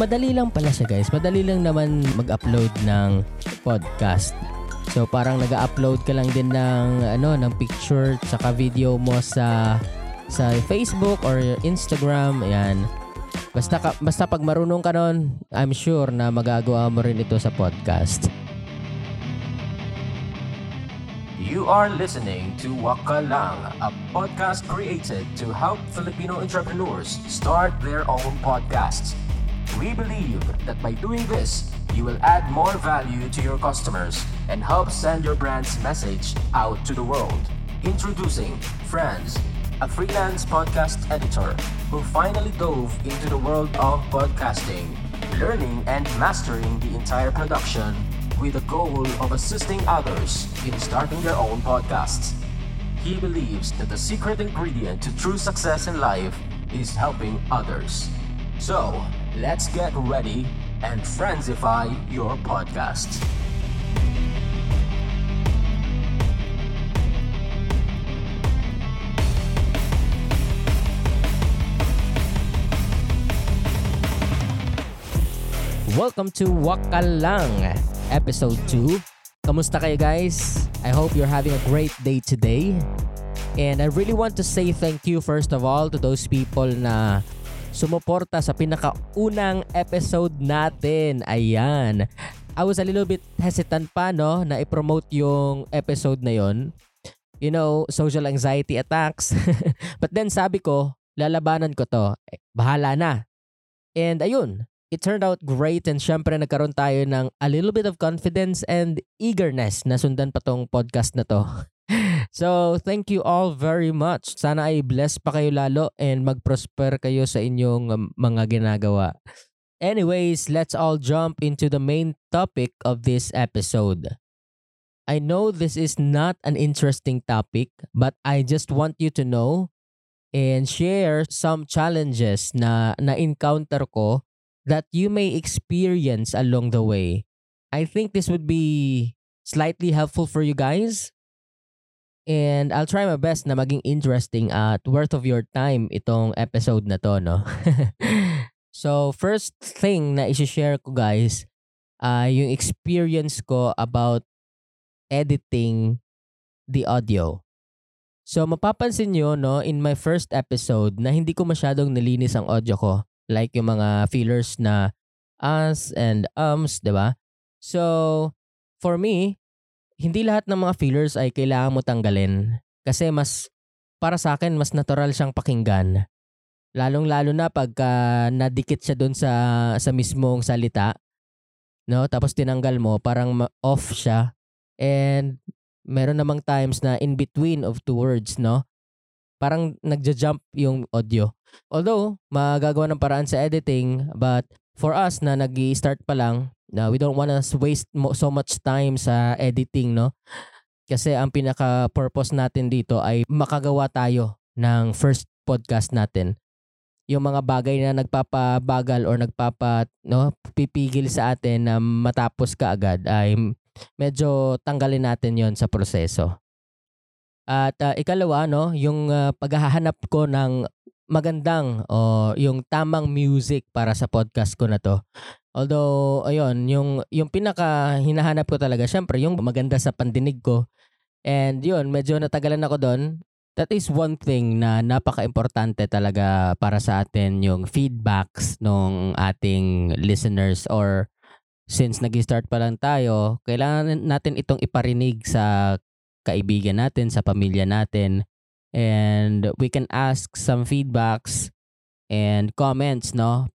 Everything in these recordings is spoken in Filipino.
Madali lang pala siya guys. Madali lang naman mag-upload ng podcast. So parang nag-upload ka lang din ng ano ng picture saka video mo sa sa Facebook or Instagram. Ayan. Basta ka, basta pag marunong ka nun, I'm sure na magagawa mo rin ito sa podcast. You are listening to Wakalang, a podcast created to help Filipino entrepreneurs start their own podcasts. We believe that by doing this, you will add more value to your customers and help send your brand's message out to the world. Introducing Friends, a freelance podcast editor who finally dove into the world of podcasting, learning and mastering the entire production with the goal of assisting others in starting their own podcasts. He believes that the secret ingredient to true success in life is helping others. So, let's get ready and friendsify your podcast. Welcome to Waka Lang, episode 2. Kamusta kayo guys? I hope you're having a great day today. And I really want to say thank you first of all to those people na sumuporta sa pinakaunang episode natin. Ayan. I was a little bit hesitant pa no na i-promote yung episode na yon. You know, social anxiety attacks. But then sabi ko, lalabanan ko to. Eh, bahala na. And ayun, it turned out great and syempre nagkaroon tayo ng a little bit of confidence and eagerness na sundan pa tong podcast na to. so, thank you all very much. Sana ay bless pa kayo lalo and mag-prosper kayo sa inyong um, mga ginagawa. Anyways, let's all jump into the main topic of this episode. I know this is not an interesting topic, but I just want you to know and share some challenges na na-encounter ko that you may experience along the way. I think this would be slightly helpful for you guys. And I'll try my best na maging interesting at worth of your time itong episode na to, no? so, first thing na isi-share ko guys, uh, yung experience ko about editing the audio. So, mapapansin nyo, no, in my first episode na hindi ko masyadong nilinis ang audio ko. Like yung mga fillers na us and ums, di ba? So, for me, hindi lahat ng mga fillers ay kailangan mo tanggalin. Kasi mas, para sa akin, mas natural siyang pakinggan. Lalong-lalo na pagka nadikit siya doon sa, sa mismong salita. No? Tapos tinanggal mo, parang off siya. And meron namang times na in between of two words, no? Parang nagja-jump yung audio. Although, magagawa ng paraan sa editing, but for us na nag start pa lang, na we don't wanna waste mo, so much time sa editing, no? Kasi ang pinaka-purpose natin dito ay makagawa tayo ng first podcast natin. Yung mga bagay na nagpapabagal or nagpapa no pipigil sa atin na matapos ka agad ay medyo tanggalin natin yon sa proseso. At uh, ikalawa, no, yung uh, paghahanap ko ng magandang o yung tamang music para sa podcast ko na to. Although, ayun, yung, yung pinaka hinahanap ko talaga, syempre, yung maganda sa pandinig ko. And yun, medyo natagalan ako doon. That is one thing na napaka-importante talaga para sa atin yung feedbacks ng ating listeners or since nag-start pa lang tayo, kailangan natin itong iparinig sa kaibigan natin, sa pamilya natin. And we can ask some feedbacks and comments, no?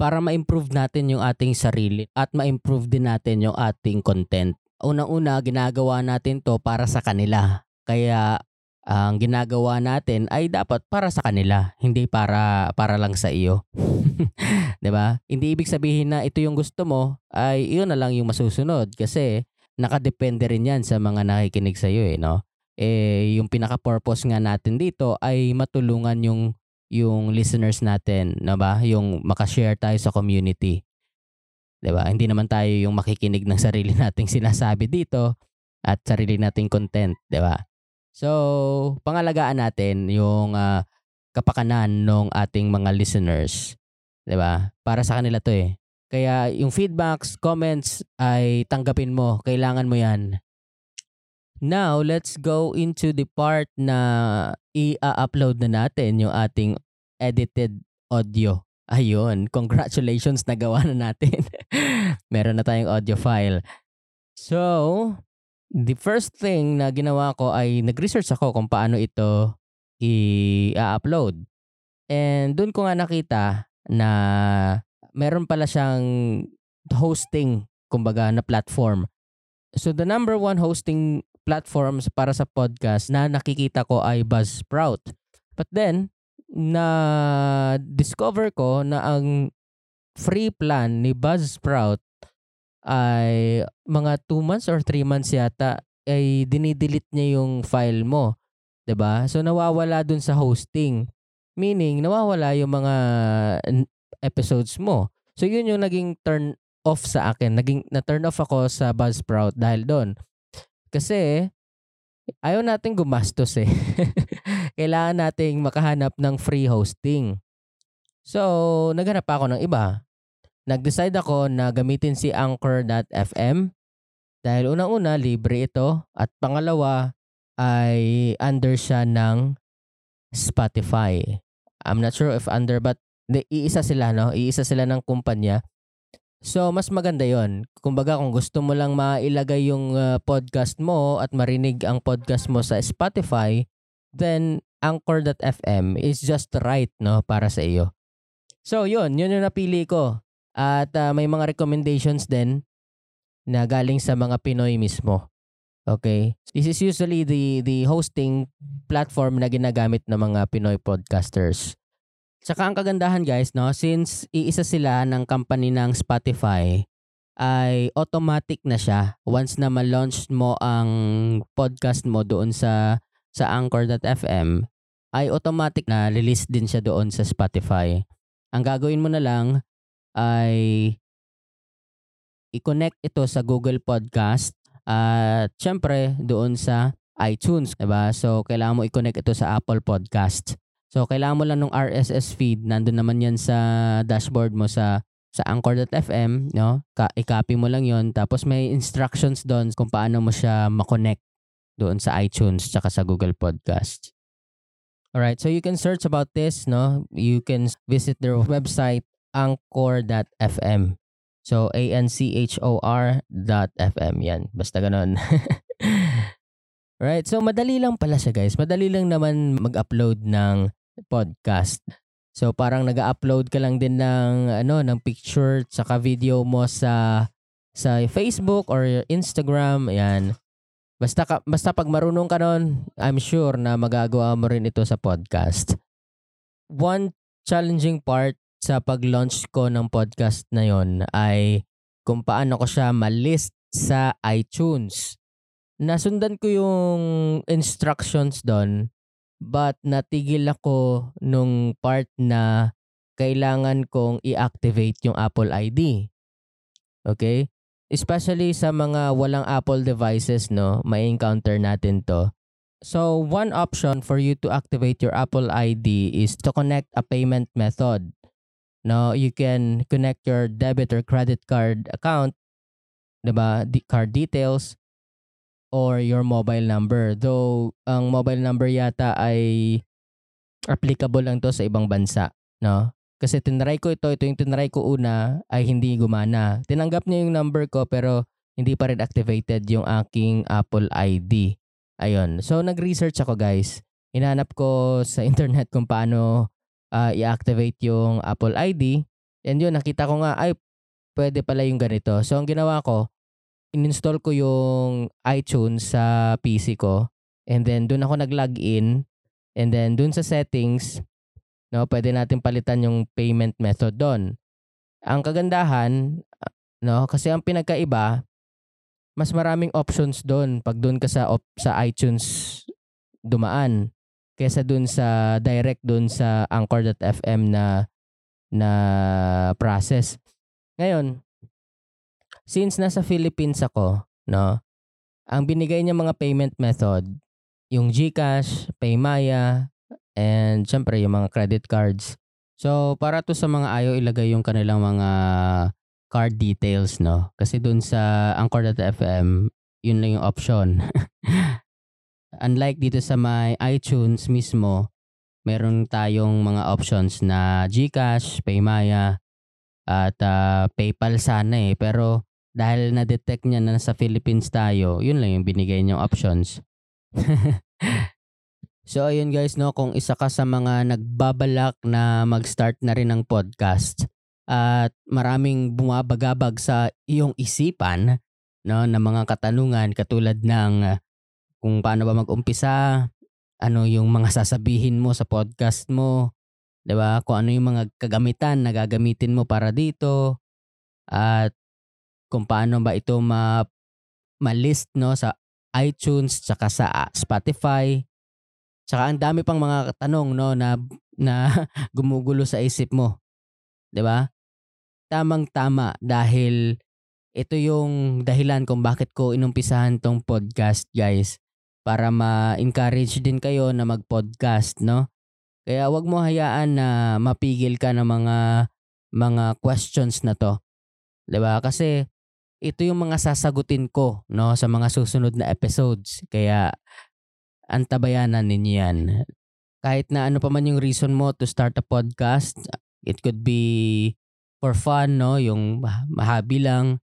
Para ma-improve natin yung ating sarili at ma-improve din natin yung ating content. Unang-una, ginagawa natin to para sa kanila. Kaya ang ginagawa natin ay dapat para sa kanila, hindi para para lang sa iyo. 'Di ba? Hindi ibig sabihin na ito yung gusto mo ay iyon na lang yung masusunod kasi nakadepende rin 'yan sa mga nakikinig sa iyo eh, no? Eh yung pinaka-purpose nga natin dito ay matulungan yung yung listeners natin, 'no ba? Yung maka-share tayo sa community. 'Di ba? Hindi naman tayo yung makikinig ng sarili nating sinasabi dito at sarili nating content, 'di ba? So, pangalagaan natin yung uh, kapakanan ng ating mga listeners. 'Di ba? Para sa kanila 'to eh. Kaya yung feedbacks, comments ay tanggapin mo. Kailangan mo 'yan. Now, let's go into the part na i-upload na natin yung ating edited audio. Ayun, congratulations nagawa na natin. Meron na tayong audio file. So, the first thing na ginawa ko ay nag-research ako kung paano ito i-upload. And doon ko nga nakita na meron pala siyang hosting, kumbaga, na platform. So the number one hosting platforms para sa podcast na nakikita ko ay Buzzsprout. But then, na discover ko na ang free plan ni Buzzsprout ay mga 2 months or 3 months yata ay dinidelete niya yung file mo. 'Di ba? So nawawala dun sa hosting. Meaning nawawala yung mga episodes mo. So yun yung naging turn off sa akin. Naging na turn off ako sa Buzzsprout dahil doon. Kasi ayaw nating gumastos eh. Kailangan nating makahanap ng free hosting. So, naghanap ako ng iba. Nag-decide ako na gamitin si Anchor.fm dahil unang-una libre ito at pangalawa ay under siya ng Spotify. I'm not sure if under but iisa sila no, iisa sila ng kumpanya. So mas maganda 'yon. Kumbaga kung gusto mo lang mailagay yung uh, podcast mo at marinig ang podcast mo sa Spotify, then Anchor.fm is just right no para sa iyo. So 'yun, 'yun yung napili ko. At uh, may mga recommendations din na galing sa mga Pinoy mismo. Okay? This is usually the the hosting platform na ginagamit ng mga Pinoy podcasters. Tsaka ang kagandahan guys, no, since iisa sila ng company ng Spotify, ay automatic na siya once na ma-launch mo ang podcast mo doon sa sa Anchor.fm ay automatic na release din siya doon sa Spotify. Ang gagawin mo na lang ay i-connect ito sa Google Podcast at syempre doon sa iTunes, 'di ba? So kailangan mo i-connect ito sa Apple Podcast. So kailangan mo lang ng RSS feed, nandoon naman 'yan sa dashboard mo sa sa anchor.fm, no? Ka i-copy mo lang 'yon tapos may instructions doon kung paano mo siya ma-connect doon sa iTunes tsaka sa Google Podcast. Alright, so you can search about this, no? You can visit their website anchor.fm. So, A-N-C-H-O-R dot F-M. Yan. Basta ganon. right. So, madali lang pala siya, guys. Madali lang naman mag-upload ng podcast. So, parang nag-upload ka lang din ng, ano, ng picture tsaka video mo sa sa Facebook or Instagram. Ayan. Basta, ka, basta pag marunong ka nun, I'm sure na magagawa mo rin ito sa podcast. One challenging part sa pag-launch ko ng podcast na yon ay kung paano ko siya malist sa iTunes. Nasundan ko yung instructions doon but natigil ako nung part na kailangan kong i-activate yung Apple ID. Okay? Especially sa mga walang Apple devices, no, may encounter natin to. So, one option for you to activate your Apple ID is to connect a payment method. No, you can connect your debit or credit card account, 'di ba? The card details or your mobile number. Though ang mobile number yata ay applicable lang to sa ibang bansa, no? Kasi tinry ko ito, ito yung tinry ko una ay hindi gumana. Tinanggap niya yung number ko pero hindi pa rin activated yung aking Apple ID. Ayun. So nag-research ako guys. Inanap ko sa internet kung paano uh, i-activate yung Apple ID. And yun, nakita ko nga, ay, pwede pala yung ganito. So, ang ginawa ko, in-install ko yung iTunes sa PC ko. And then, dun ako nag-login. And then, dun sa settings, no, pwede natin palitan yung payment method doon. Ang kagandahan, no, kasi ang pinagkaiba, mas maraming options doon pag doon ka sa op, sa iTunes dumaan kesa dun sa direct dun sa anchor.fm na na process. Ngayon, since nasa Philippines ako, no, ang binigay niya mga payment method, yung GCash, Paymaya, and syempre yung mga credit cards. So para to sa mga ayaw ilagay yung kanilang mga card details, no? Kasi dun sa Anchor.fm, yun lang yung option. Unlike dito sa my iTunes mismo, meron tayong mga options na GCash, Paymaya, at uh, PayPal sana eh. Pero dahil na-detect niya na sa Philippines tayo, yun lang yung binigay niyang options. so ayun guys, no, kung isa ka sa mga nagbabalak na mag-start na rin ng podcast, at maraming bumabagabag sa iyong isipan no ng mga katanungan katulad ng kung paano ba mag-umpisa, ano yung mga sasabihin mo sa podcast mo, 'di ba? Kung ano yung mga kagamitan na gagamitin mo para dito at kung paano ba ito ma ma-list no sa iTunes tsaka sa Spotify. Tsaka ang dami pang mga tanong no na na gumugulo sa isip mo. 'Di ba? tamang-tama dahil ito yung dahilan kung bakit ko inumpisahan tong podcast guys para ma-encourage din kayo na mag-podcast no kaya wag mo hayaan na mapigil ka ng mga mga questions na to 'di ba kasi ito yung mga sasagutin ko no sa mga susunod na episodes kaya antabayanan ninyo yan kahit na ano pa man yung reason mo to start a podcast it could be for fun, no? Yung mahabi lang.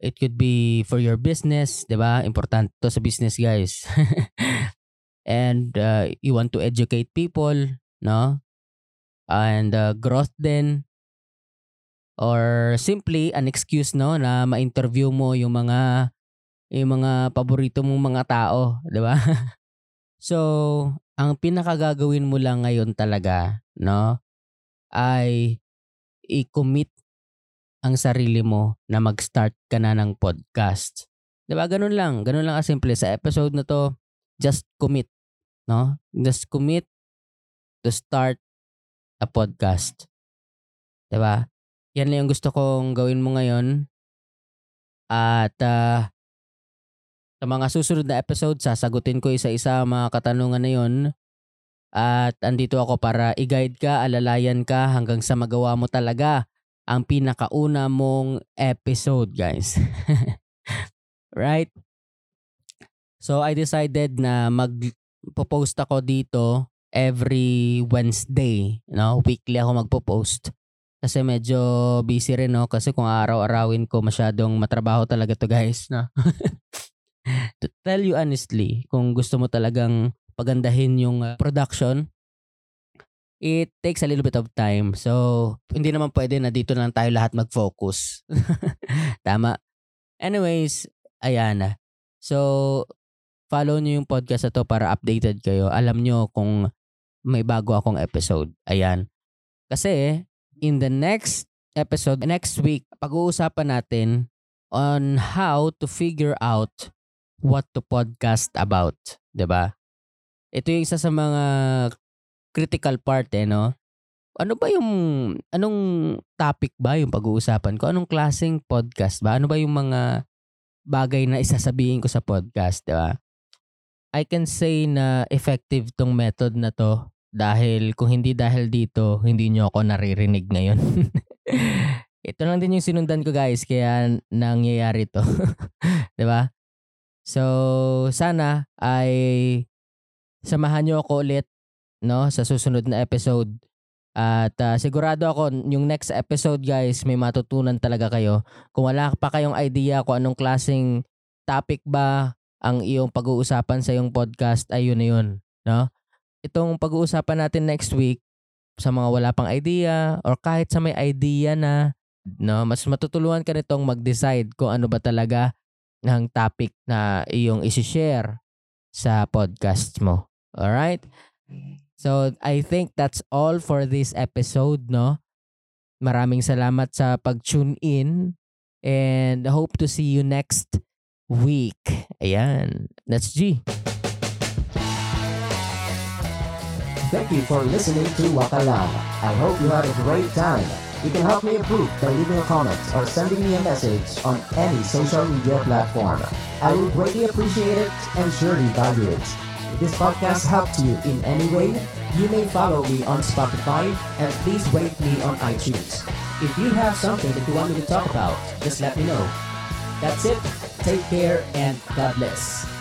It could be for your business, 'di ba? Importante to sa business, guys. and uh, you want to educate people, no? And uh, growth din or simply an excuse no na ma-interview mo yung mga yung mga paborito mong mga tao, 'di ba? so, ang pinakagagawin mo lang ngayon talaga, no, ay i-commit ang sarili mo na mag-start ka na ng podcast. 'Di ba? Ganun lang, ganun lang kasimple sa episode na 'to. Just commit, no? Just commit to start a podcast. 'Di ba? Yan lang yung gusto kong gawin mo ngayon. At uh, sa mga susunod na episode, sasagutin ko isa-isa mga katanungan na yon. At andito ako para i-guide ka, alalayan ka hanggang sa magawa mo talaga ang pinakauna mong episode, guys. right? So, I decided na mag-post ako dito every Wednesday. No? Weekly ako magpo-post. Kasi medyo busy rin, no? Kasi kung araw-arawin ko, masyadong matrabaho talaga to guys, no? to tell you honestly, kung gusto mo talagang pagandahin yung uh, production, it takes a little bit of time. So, hindi naman pwede na dito lang tayo lahat mag-focus. Tama. Anyways, ayan. So, follow nyo yung podcast na to para updated kayo. Alam nyo kung may bago akong episode. Ayan. Kasi, in the next episode, next week, pag-uusapan natin on how to figure out what to podcast about. ba? Diba? Ito yung isa sa mga critical part eh, no? Ano ba yung, anong topic ba yung pag-uusapan ko? Anong klaseng podcast ba? Ano ba yung mga bagay na isasabihin ko sa podcast, di ba? I can say na effective tong method na to dahil kung hindi dahil dito, hindi nyo ako naririnig ngayon. Ito lang din yung sinundan ko guys, kaya nangyayari to. ba? So, sana ay samahan nyo ako ulit no sa susunod na episode. At uh, sigurado ako yung next episode guys may matutunan talaga kayo. Kung wala pa kayong idea kung anong klaseng topic ba ang iyong pag-uusapan sa iyong podcast ay yun na yun. No? Itong pag-uusapan natin next week sa mga wala pang idea or kahit sa may idea na no mas matutulungan ka nitong mag-decide kung ano ba talaga ng topic na iyong i-share sa podcast mo. Alright? So, I think that's all for this episode, no? Maraming salamat sa pag-tune in and hope to see you next week. Ayan. That's G. Thank you for listening to Wakalang. I hope you had a great time. You can help me improve by leaving a comment or sending me a message on any social media platform. I would greatly appreciate it and surely value it. If this podcast helped you in any way, You may follow me on Spotify and please rate me on iTunes. If you have something that you want me to talk about, just let me know. That's it. Take care and God bless.